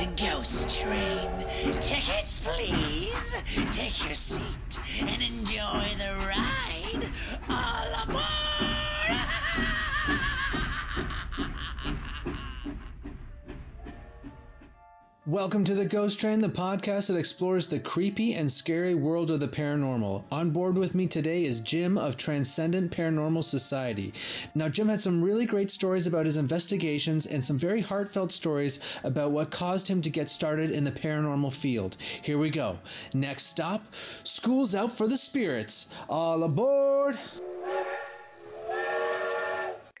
the Ghost Train. Tickets, please. Take your seat and enjoy the ride. All aboard! Welcome to the Ghost Train, the podcast that explores the creepy and scary world of the paranormal. On board with me today is Jim of Transcendent Paranormal Society. Now, Jim had some really great stories about his investigations and some very heartfelt stories about what caused him to get started in the paranormal field. Here we go. Next stop School's Out for the Spirits. All aboard!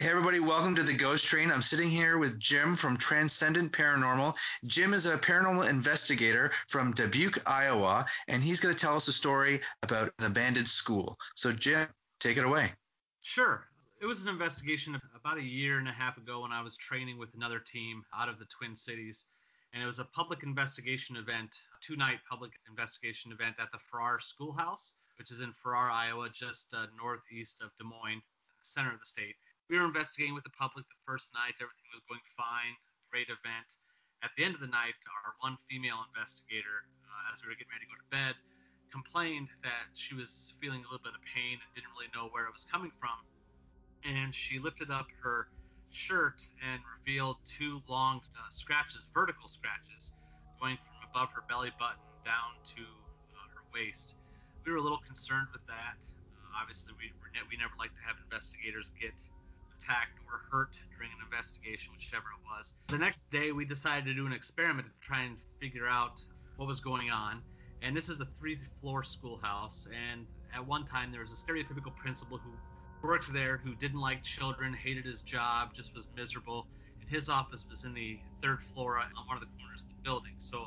Hey everybody, welcome to the Ghost Train. I'm sitting here with Jim from Transcendent Paranormal. Jim is a paranormal investigator from Dubuque, Iowa, and he's going to tell us a story about an abandoned school. So Jim, take it away. Sure. It was an investigation about a year and a half ago when I was training with another team out of the Twin Cities. And it was a public investigation event, a two night public investigation event at the Farrar Schoolhouse, which is in Farrar, Iowa, just uh, northeast of Des Moines, center of the state we were investigating with the public the first night. Everything was going fine. Great event. At the end of the night, our one female investigator, uh, as we were getting ready to go to bed, complained that she was feeling a little bit of pain and didn't really know where it was coming from. And she lifted up her shirt and revealed two long uh, scratches, vertical scratches, going from above her belly button down to uh, her waist. We were a little concerned with that. Uh, obviously, we, we never like to have investigators get attacked or hurt during an investigation, whichever it was. The next day, we decided to do an experiment to try and figure out what was going on. And this is a three floor schoolhouse. And at one time, there was a stereotypical principal who worked there who didn't like children, hated his job, just was miserable. And his office was in the third floor on one of the corners of the building. So,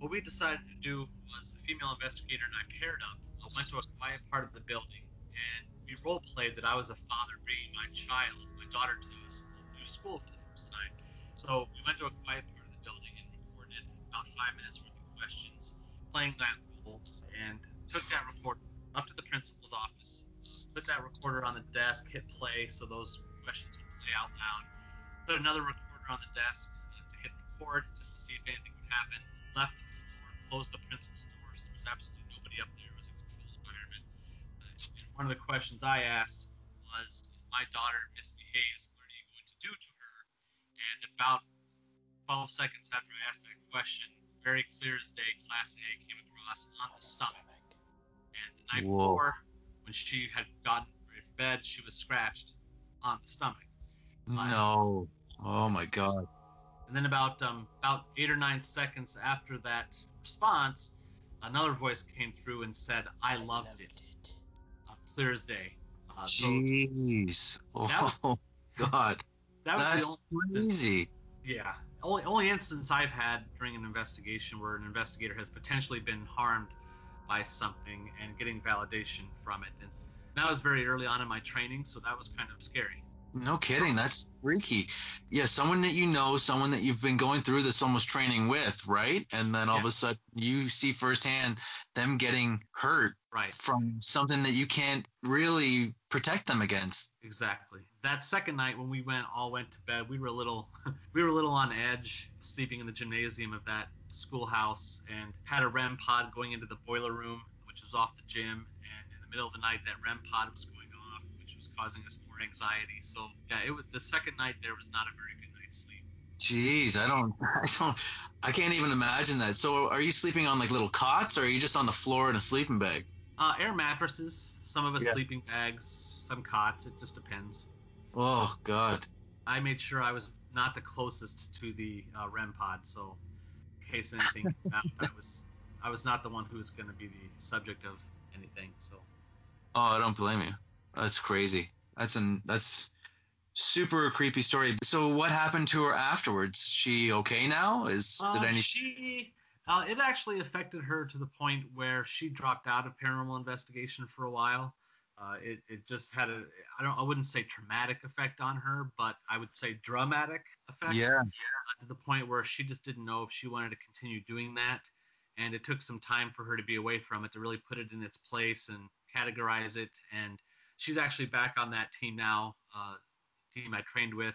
what we decided to do was a female investigator and I paired up, went to a quiet part of the building, and we role played that I was a father bringing my child, my daughter, to a new school for the first time. So we went to a quiet part of the building and recorded about five minutes worth of questions, playing that role, and took that recorder up to the principal's office, put that recorder on the desk, hit play so those questions would play out loud, put another recorder on the desk uh, to hit record just to see if anything would happen, left the floor, closed the principal's door so there was absolutely one of the questions I asked was, if my daughter misbehaves, what are you going to do to her? And about 12 seconds after I asked that question, very clear as day, Class A came across on the stomach. And the night Whoa. before, when she had gotten ready for bed, she was scratched on the stomach. No. Oh my god. And then about um, about eight or nine seconds after that response, another voice came through and said, "I loved it." Uh, clear as day. Uh, Jeez. Oh god. that was That's the only crazy. Yeah. Only only instance I've had during an investigation where an investigator has potentially been harmed by something and getting validation from it. And that was very early on in my training, so that was kind of scary. No kidding. That's freaky. Yeah, someone that you know, someone that you've been going through this almost training with, right? And then all of a sudden you see firsthand them getting hurt Right. from something that you can't really protect them against. Exactly. That second night when we went all went to bed, we were a little we were a little on edge, sleeping in the gymnasium of that schoolhouse and had a REM pod going into the boiler room, which was off the gym, and in the middle of the night that REM pod was going off, which was causing us more anxiety. So yeah, it was the second night there was not a very good night's sleep. Jeez, I don't, I don't, I can't even imagine that. So, are you sleeping on like little cots, or are you just on the floor in a sleeping bag? Uh, air mattresses, some of us Yeah. sleeping bags, some cots. It just depends. Oh God. I made sure I was not the closest to the uh, REM pod, so in case anything out, I was I was not the one who was going to be the subject of anything. So Oh, I don't blame you. That's crazy. That's an that's super creepy story. So, what happened to her afterwards? She okay now? Is uh, did any? she uh, it actually affected her to the point where she dropped out of paranormal investigation for a while. Uh, it, it just had a I don't I wouldn't say traumatic effect on her, but I would say dramatic effect. yeah. to the point where she just didn't know if she wanted to continue doing that. And it took some time for her to be away from it to really put it in its place and categorize it. And she's actually back on that team now, uh, team I trained with.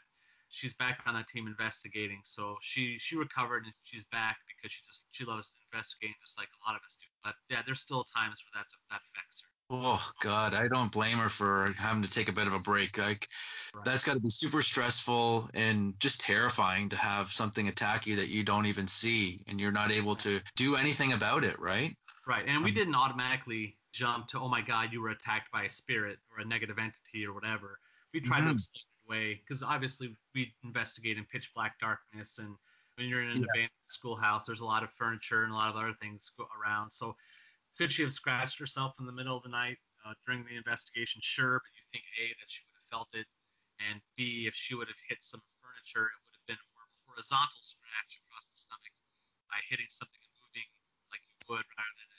she's back on that team investigating. So she she recovered and she's back because she just she loves investigating just like a lot of us do. But yeah, there's still times where that's that affects her. Oh God, I don't blame her for having to take a bit of a break. Like right. that's got to be super stressful and just terrifying to have something attack you that you don't even see and you're not able to do anything about it, right? Right. And we didn't automatically jump to, oh my God, you were attacked by a spirit or a negative entity or whatever. We tried mm-hmm. to explain it away because obviously we investigate in pitch black darkness and when you're in an yeah. abandoned schoolhouse, there's a lot of furniture and a lot of other things go around. So could she have scratched herself in the middle of the night uh, during the investigation? Sure, but you think A that she would have felt it, and B if she would have hit some furniture, it would have been more of a horizontal scratch across the stomach by hitting something and moving like you would rather than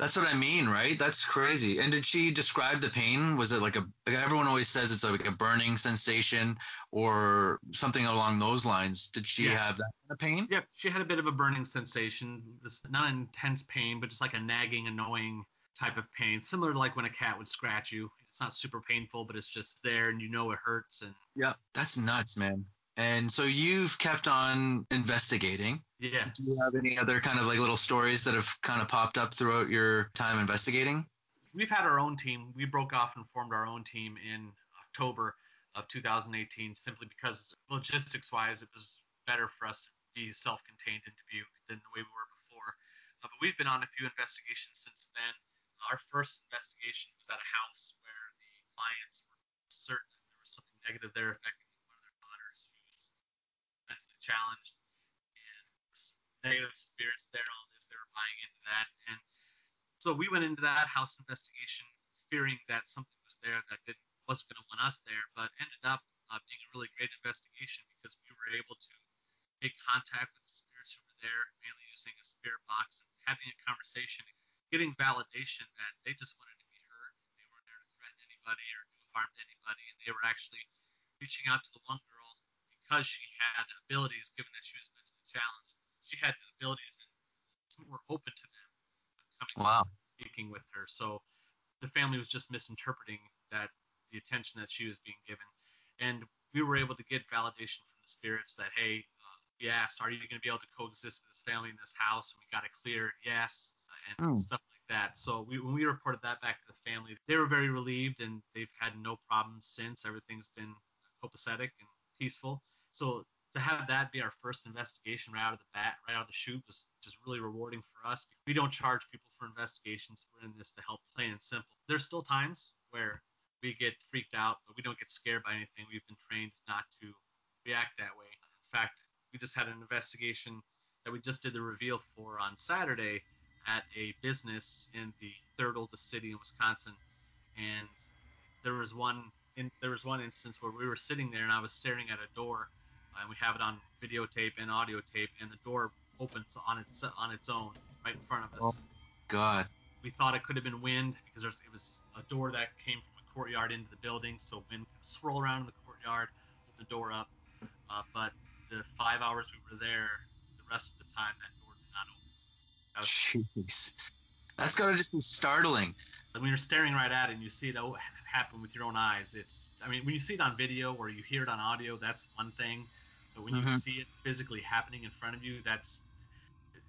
that's what I mean, right? That's crazy. And did she describe the pain? Was it like a like everyone always says it's like a burning sensation or something along those lines? Did she yeah. have that kind of pain? Yep, she had a bit of a burning sensation. This not intense pain, but just like a nagging, annoying type of pain, similar to like when a cat would scratch you. It's not super painful, but it's just there and you know it hurts and Yeah, that's nuts, man. And so you've kept on investigating. Yeah. Do you have any other kind of like little stories that have kind of popped up throughout your time investigating? We've had our own team. We broke off and formed our own team in October of 2018 simply because logistics wise it was better for us to be self-contained in Dubuque than the way we were before. Uh, but we've been on a few investigations since then. Our first investigation was at a house where the clients were certain that there was something negative there affecting challenged. And negative spirits there all this they were buying into that. And so we went into that house investigation fearing that something was there that didn't wasn't going to want us there but ended up uh, being a really great investigation because we were able to make contact with the spirits who were there mainly using a spirit box and having a conversation getting validation that they just wanted to be heard. They weren't there to threaten anybody or do harm to anybody. And they were actually reaching out to the one girl because she had abilities, given that she was mentally challenged, she had abilities and were open to them coming wow. speaking with her. So the family was just misinterpreting that the attention that she was being given, and we were able to get validation from the spirits that hey, uh, we asked, are you going to be able to coexist with this family in this house? And we got a clear yes and oh. stuff like that. So we, when we reported that back to the family, they were very relieved and they've had no problems since. Everything's been copacetic and peaceful. So to have that be our first investigation right out of the bat, right out of the chute, was just really rewarding for us. We don't charge people for investigations. We're in this to help, plain and simple. There's still times where we get freaked out, but we don't get scared by anything. We've been trained not to react that way. In fact, we just had an investigation that we just did the reveal for on Saturday at a business in the third oldest city in Wisconsin, and there was one in, there was one instance where we were sitting there and I was staring at a door and we have it on videotape and audio tape, and the door opens on its on its own right in front of us. Oh, God. We thought it could have been wind because it was a door that came from a courtyard into the building, so wind could swirl around in the courtyard, open the door up. Uh, but the five hours we were there, the rest of the time that door did not open. That Jeez, that's gotta just be startling. When you're staring right at it and you see it happen with your own eyes, it's. I mean, when you see it on video or you hear it on audio, that's one thing but when mm-hmm. you see it physically happening in front of you, that's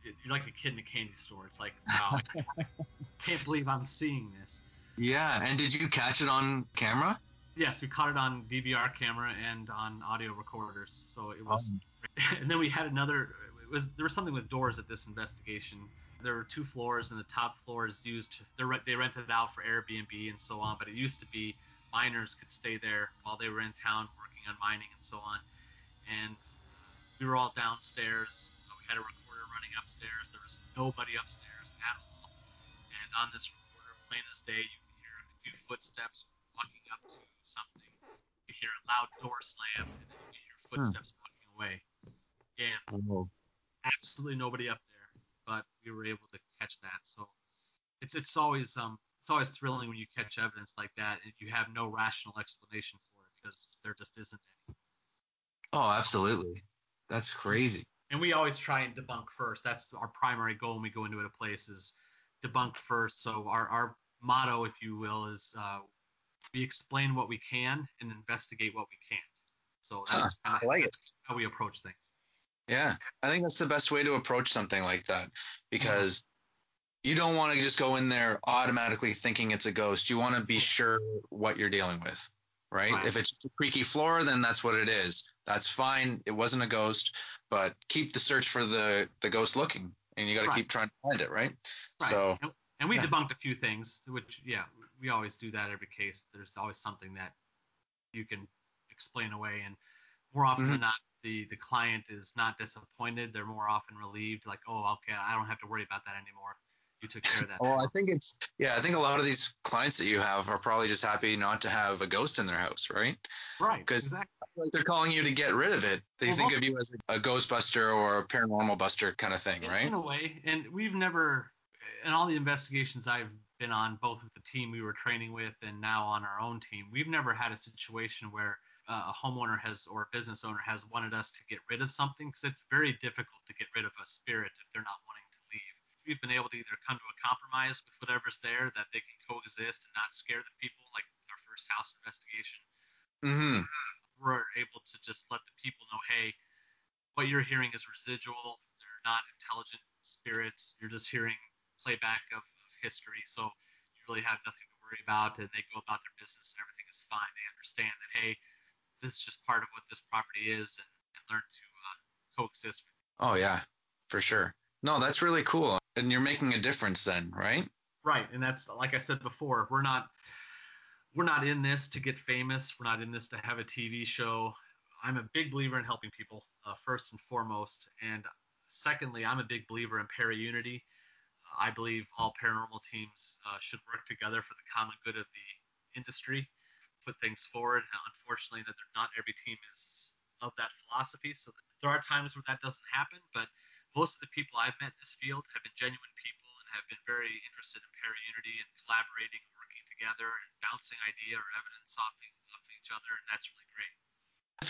it, you're like a kid in a candy store. It's like, wow, can't believe I'm seeing this. Yeah, and did you catch it on camera? Yes, we caught it on DVR camera and on audio recorders. So it was, um. and then we had another. It was there was something with doors at this investigation. There were two floors, and the top floor is used. They rented it out for Airbnb and so on. But it used to be miners could stay there while they were in town working on mining and so on and we were all downstairs. We had a recorder running upstairs. There was nobody upstairs at all. And on this recorder, plain as day, you can hear a few footsteps walking up to something. You hear a loud door slam, and then you hear hmm. footsteps huh. walking away. Again, oh. absolutely nobody up there, but we were able to catch that. So it's it's always um it's always thrilling when you catch evidence like that and you have no rational explanation for it because there just isn't any. Oh, absolutely. That's crazy. And we always try and debunk first. That's our primary goal when we go into a place is debunk first. So our, our motto, if you will, is uh, we explain what we can and investigate what we can't. So that's Huh, kinda, like that's how we approach things. Yeah, I think that's the best way to approach something like that because you don't want to just go in there automatically thinking it's a ghost. You want to be sure what you're dealing with, right? Right. If it's a creaky floor, then that's what it is. That's fine. It wasn't a ghost, but keep the search for the the ghost looking, and you got to Right. keep trying to find it, right? Right. So and, and we yeah. debunked a few things, which yeah, we always do that every case. There's always something that you can explain away, and more often Mm-hmm. than not, the the client is not disappointed. They're more often relieved, like, oh, okay, I don't have to worry about that anymore. You took care of that. Well, I think it's yeah. I think a lot of these clients that you have are probably just happy not to have a ghost in their house, right? right, 'cause- exactly. They're calling you to get rid of it. They Well, think of you as a, a ghostbuster or a paranormal buster kind of thing, in, right? in a way and we've never in all the investigations i've been on both with the team we were training with and now on our own team we've never had a situation where uh, a homeowner has or a business owner has wanted us to get rid of something because it's very difficult to get rid of a spirit if they're not wanting to leave we've been able to either come to a compromise with whatever's there that they can coexist and not scare the people like our first house investigation Mm-hmm. we're able to just let the people know, hey, what you're hearing is residual. They're not intelligent spirits. You're just hearing playback of, of history. So you really have nothing to worry about, and they go about their business and everything is fine. They understand that, hey, this is just part of what this property is, and, and learn to uh, coexist with. Oh yeah, for sure. No, that's really cool. And you're making a difference then, right? Right, and that's like I said before, we're not we're not in this to get famous. We're not in this to have a TV show. I'm a big believer in helping people uh, first and foremost, and secondly, I'm a big believer in para-unity. Uh, I believe all paranormal teams uh, should work together for the common good of the industry, put things forward. Now, unfortunately, that not every team is of that philosophy, so there are times where that doesn't happen. But most of the people I've met in this field have been genuine people and have been very interested in para-unity and collaborating, working together, and bouncing idea or evidence off, off each other, and that's really great.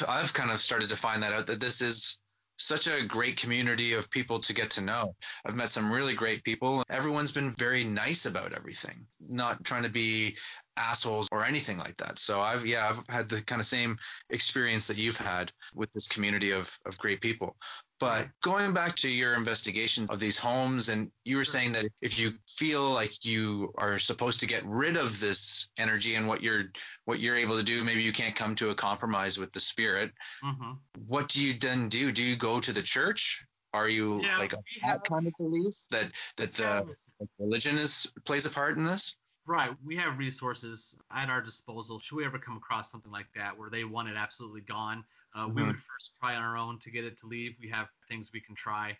I've kind of started to find that out that this is such a great community of people to get to know. I've met some really great people. Everyone's been very nice about everything, not trying to be assholes or anything like that. So I've yeah, I've had the kind of same experience that you've had with this community of of great people. But going back to your investigation of these homes, and you were saying that if you feel like you are supposed to get rid of this energy and what you're what you're able to do, maybe you can't come to a compromise with the spirit. Mm-hmm. What do you then do? Do you go to the church? Are you Yeah, like that have- kind of belief that that the that religion is plays a part in this? Right. We have resources at our disposal. Should we ever come across something like that where they want it absolutely gone, uh, we Mhm. would first try on our own to get it to leave. We have things we can try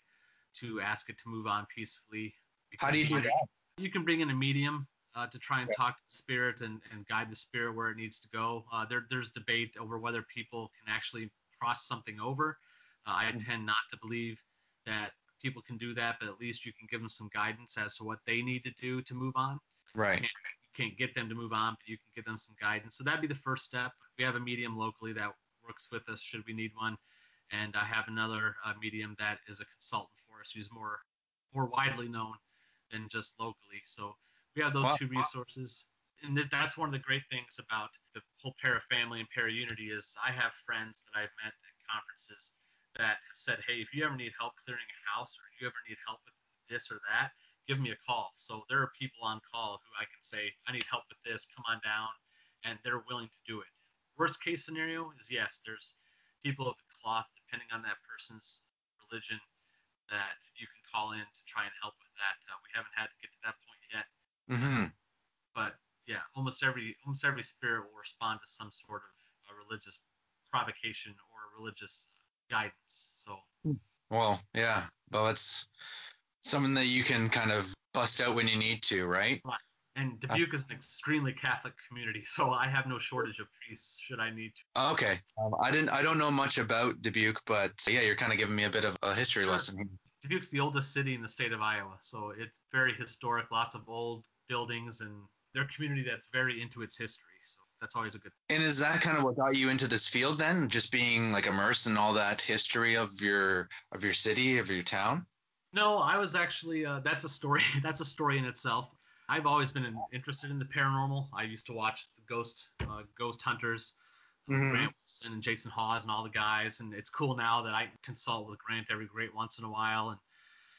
to ask it to move on peacefully. How do you do that? You can bring in a medium uh, to try and talk to the spirit and, and guide the spirit where it needs to go. Uh, there, there's debate over whether people can actually cross something over. Uh, I Mhm. tend not to believe that people can do that, but at least you can give them some guidance as to what they need to do to move on Right. you can't get them to move on, but you can give them some guidance. So that'd be the first step. We have a medium locally that works with us should we need one, and I have another uh, medium that is a consultant for us who's more more widely known than just locally. So we have those Wow. two resources. And that's one of the great things about the whole para family and para unity is I have friends that I've met at conferences that have said, hey, if you ever need help clearing a house or you ever need help with this or that, give me a call. So there are people on call who I can say, I need help with this, come on down, and they're willing to do it. Worst case scenario is yes, there's people of the cloth, depending on that person's religion, that you can call in to try and help with that. Uh, we haven't had to get to that point yet, hmm but yeah, almost every almost every spirit will respond to some sort of a religious provocation or religious guidance. So Well, yeah. Well, it's something that you can kind of bust out when you need to, right? and Dubuque is an extremely Catholic community, so I have no shortage of priests should I need to. Oh, Okay. Um, I didn't. I don't know much about Dubuque, but yeah, you're kind of giving me a bit of a history Sure. lesson. Dubuque's the oldest city in the state of Iowa, so it's very historic, lots of old buildings, and they're community that's very into its history. So that's always a good. And is that kind of what got you into this field then? Just being like immersed in all that history of your of your city, of your town? No, I was actually uh, that's a story. That's a story in itself. I've always been in, interested in the paranormal. I used to watch the ghost uh, ghost hunters mm-hmm. Grant Wilson and Jason Hawes and all the guys. And it's cool now that I consult with Grant every great once in a while. And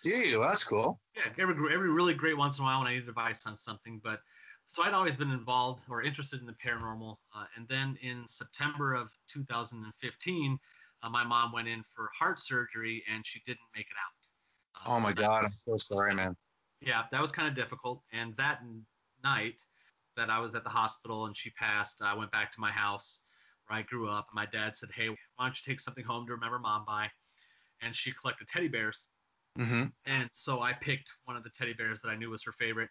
do you? That's cool. Yeah, every every really great once in a while when I need advice on something. But so I'd always been involved or interested in the paranormal. Uh, and then in September of 2015, uh, my mom went in for heart surgery and she didn't make it out. Oh my so God, was, I'm so sorry, man. Yeah, that was kind of difficult. And that night that I was at the hospital and she passed, I went back to my house where I grew up. And my dad said, Hey, why don't you take something home to remember mom by? And she collected teddy bears. Mm-hmm. And so I picked one of the teddy bears that I knew was her favorite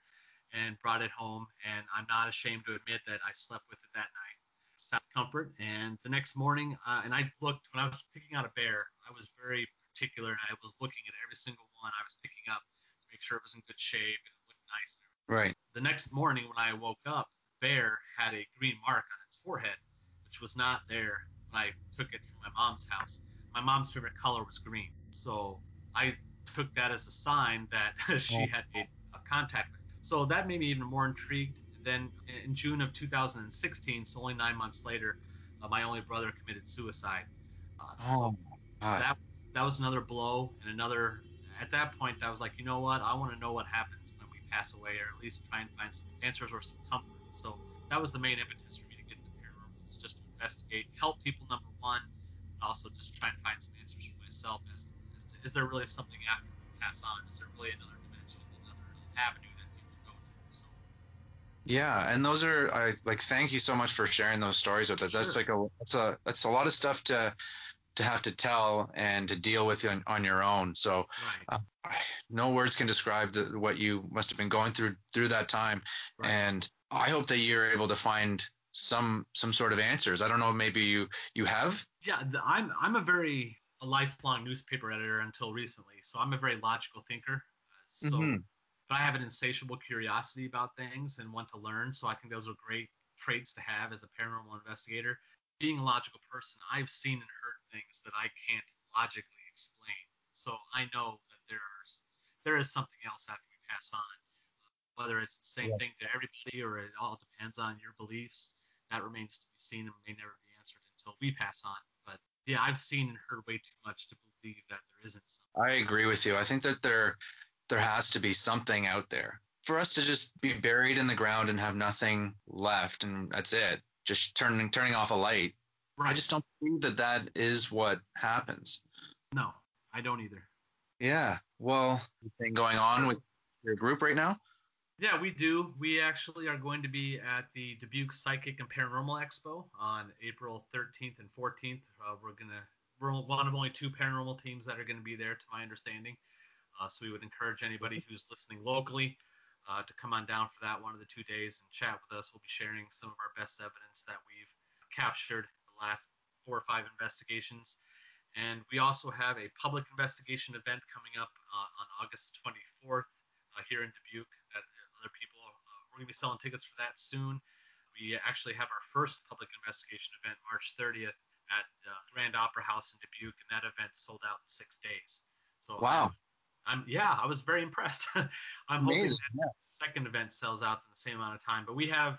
and brought it home. And I'm not ashamed to admit that I slept with it that night. Just out of comfort. And the next morning, uh, and I looked, when I was picking out a bear, I was very particular and I was looking at every single one I was picking up to make sure it was in good shape and it looked nice. Right. The next morning when I woke up, the bear had a green mark on its forehead, which was not there when I took it from my mom's house. My mom's favorite color was green. So I took that as a sign that she oh. had made a contact with. So that made me even more intrigued. Then in June of 2016, so only nine months later, uh, my only brother committed suicide. Uh, oh, that that was another blow and another. At that point, I was like, you know what? I want to know what happens when we pass away, or at least try and find some answers or some comfort. So that was the main impetus for me to get into paranormal, was just to investigate, help people. Number one, but also just try and find some answers for myself as to is there really something after we pass on? Is there really another dimension, another avenue that people go to? So. Yeah, and those are I like. Thank you so much for sharing those stories with us. Sure. That's like a that's a that's a lot of stuff to to have to tell and to deal with on, on your own. So right. uh, no words can describe the, what you must have been going through through that time. Right. And I hope that you're able to find some some sort of answers. I don't know, maybe you you have. Yeah, I'm I'm a very a lifelong newspaper editor until recently, so I'm a very logical thinker. So, mm-hmm. but I have an insatiable curiosity about things and want to learn. So I think those are great traits to have as a paranormal investigator. Being a logical person, I've seen and heard things that I can't logically explain. So I know that there's there is something else after we pass on. Whether it's the same yeah. thing to everybody or it all depends on your beliefs, that remains to be seen and may never be answered until we pass on But yeah, I've seen and heard way too much to believe that there isn't something. I agree with you. I think that there there has to be something out there. For us to just be buried in the ground and have nothing left and that's it, just turning turning off a light. Right. I just don't believe that that is what happens. No, I don't either. Yeah. Well, anything going on with your group right now? Yeah, we do. We actually are going to be at the Dubuque Psychic and Paranormal Expo on April 13th and 14th. Uh, we're gonna we're one of only two paranormal teams that are going to be there, to my understanding. Uh, so we would encourage anybody who's listening locally uh, to come on down for that one of the two days and chat with us. We'll be sharing some of our best evidence that we've captured last four or five investigations. And we also have a public investigation event coming up uh, on August 24th uh, here in Dubuque that other people. Uh, we're going to be selling tickets for that soon. We actually have our first public investigation event March 30th at uh, Grand Opera House in Dubuque, and that event sold out in six days. So wow. I'm, I'm yeah, I was very impressed. I'm hoping that yeah. second event sells out in the same amount of time. But we have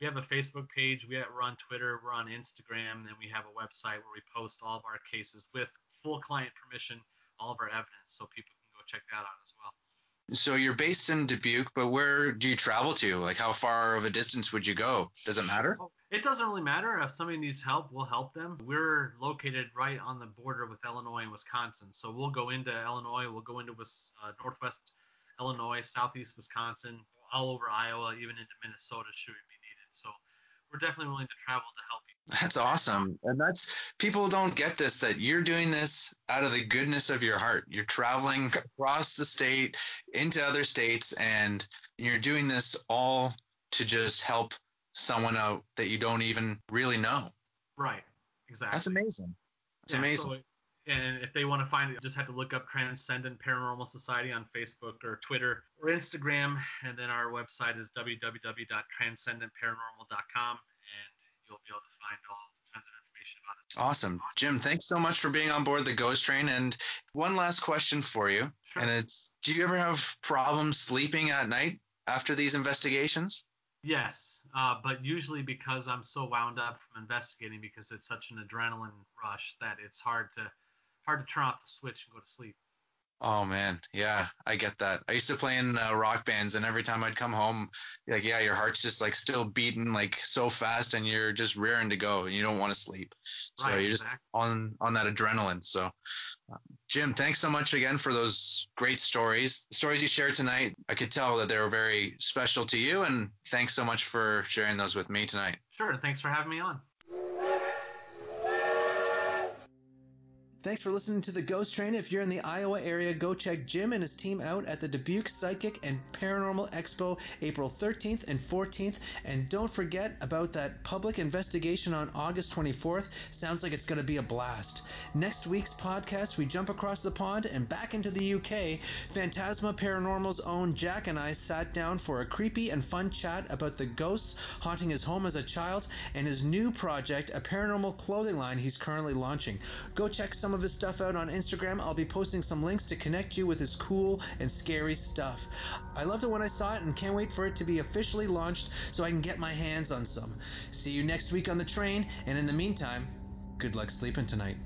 we have a Facebook page, we we're on Twitter, we're on Instagram, and we have a website where we post all of our cases with full client permission, all of our evidence, so people can go check that out as well. So you're based in Dubuque, but where do you travel to? Like, how far of a distance would you go? Does it matter? It doesn't really matter. If somebody needs help, we'll help them. We're located right on the border with Illinois and Wisconsin, so we'll go into Illinois, we'll go into uh, Northwest Illinois, Southeast Wisconsin, all over Iowa, even into Minnesota, should needed. So we're definitely willing to travel to help you. That's awesome. And that's people don't get this that you're doing this out of the goodness of your heart. You're traveling across the state into other states and you're doing this all to just help someone out that you don't even really know. Right. Exactly. That's amazing. That's yeah, amazing. So, and if they want to find it, just have to look up Transcendent Paranormal Society on Facebook or Twitter or Instagram. And then our website is www.transcendentparanormal.com. And you'll be able to find all kinds of information about it. Awesome. Jim, thanks so much for being on board the Ghost Train. And one last question for you. Sure. And it's do you ever have problems sleeping at night after these investigations? Yes, uh, but usually because I'm so wound up from investigating because it's such an adrenaline rush that it's hard to hard to turn off the switch and go to sleep. Oh man, yeah, I get that. I used to play in uh, rock bands, and every time I'd come home, like yeah, your heart's just like still beating like so fast, and you're just rearing to go, and you don't want to sleep. So Right, you're just exactly. on on that adrenaline. So, uh, Jim, thanks so much again for those great stories. The stories you shared tonight, I could tell that they were very special to you, and thanks so much for sharing those with me tonight. Sure, thanks for having me on. Thanks for listening to the Ghost Train. If you're in the Iowa area, go check Jim and his team out at the Dubuque Psychic and Paranormal Expo April 13th and 14th. And don't forget about that public investigation on August 24th. Sounds like it's going to be a blast. Next week's podcast, we jump across the pond and back into the UK. Phantasma Paranormal's own Jack and I sat down for a creepy and fun chat about the ghosts haunting his home as a child and his new project, a paranormal clothing line he's currently launching. Go check some of his stuff out on Instagram. I'll be posting some links to connect you with his cool and scary stuff. I loved it when I saw it and can't wait for it to be officially launched so I can get my hands on some. See you next week on the train, and in the meantime, good luck sleeping tonight.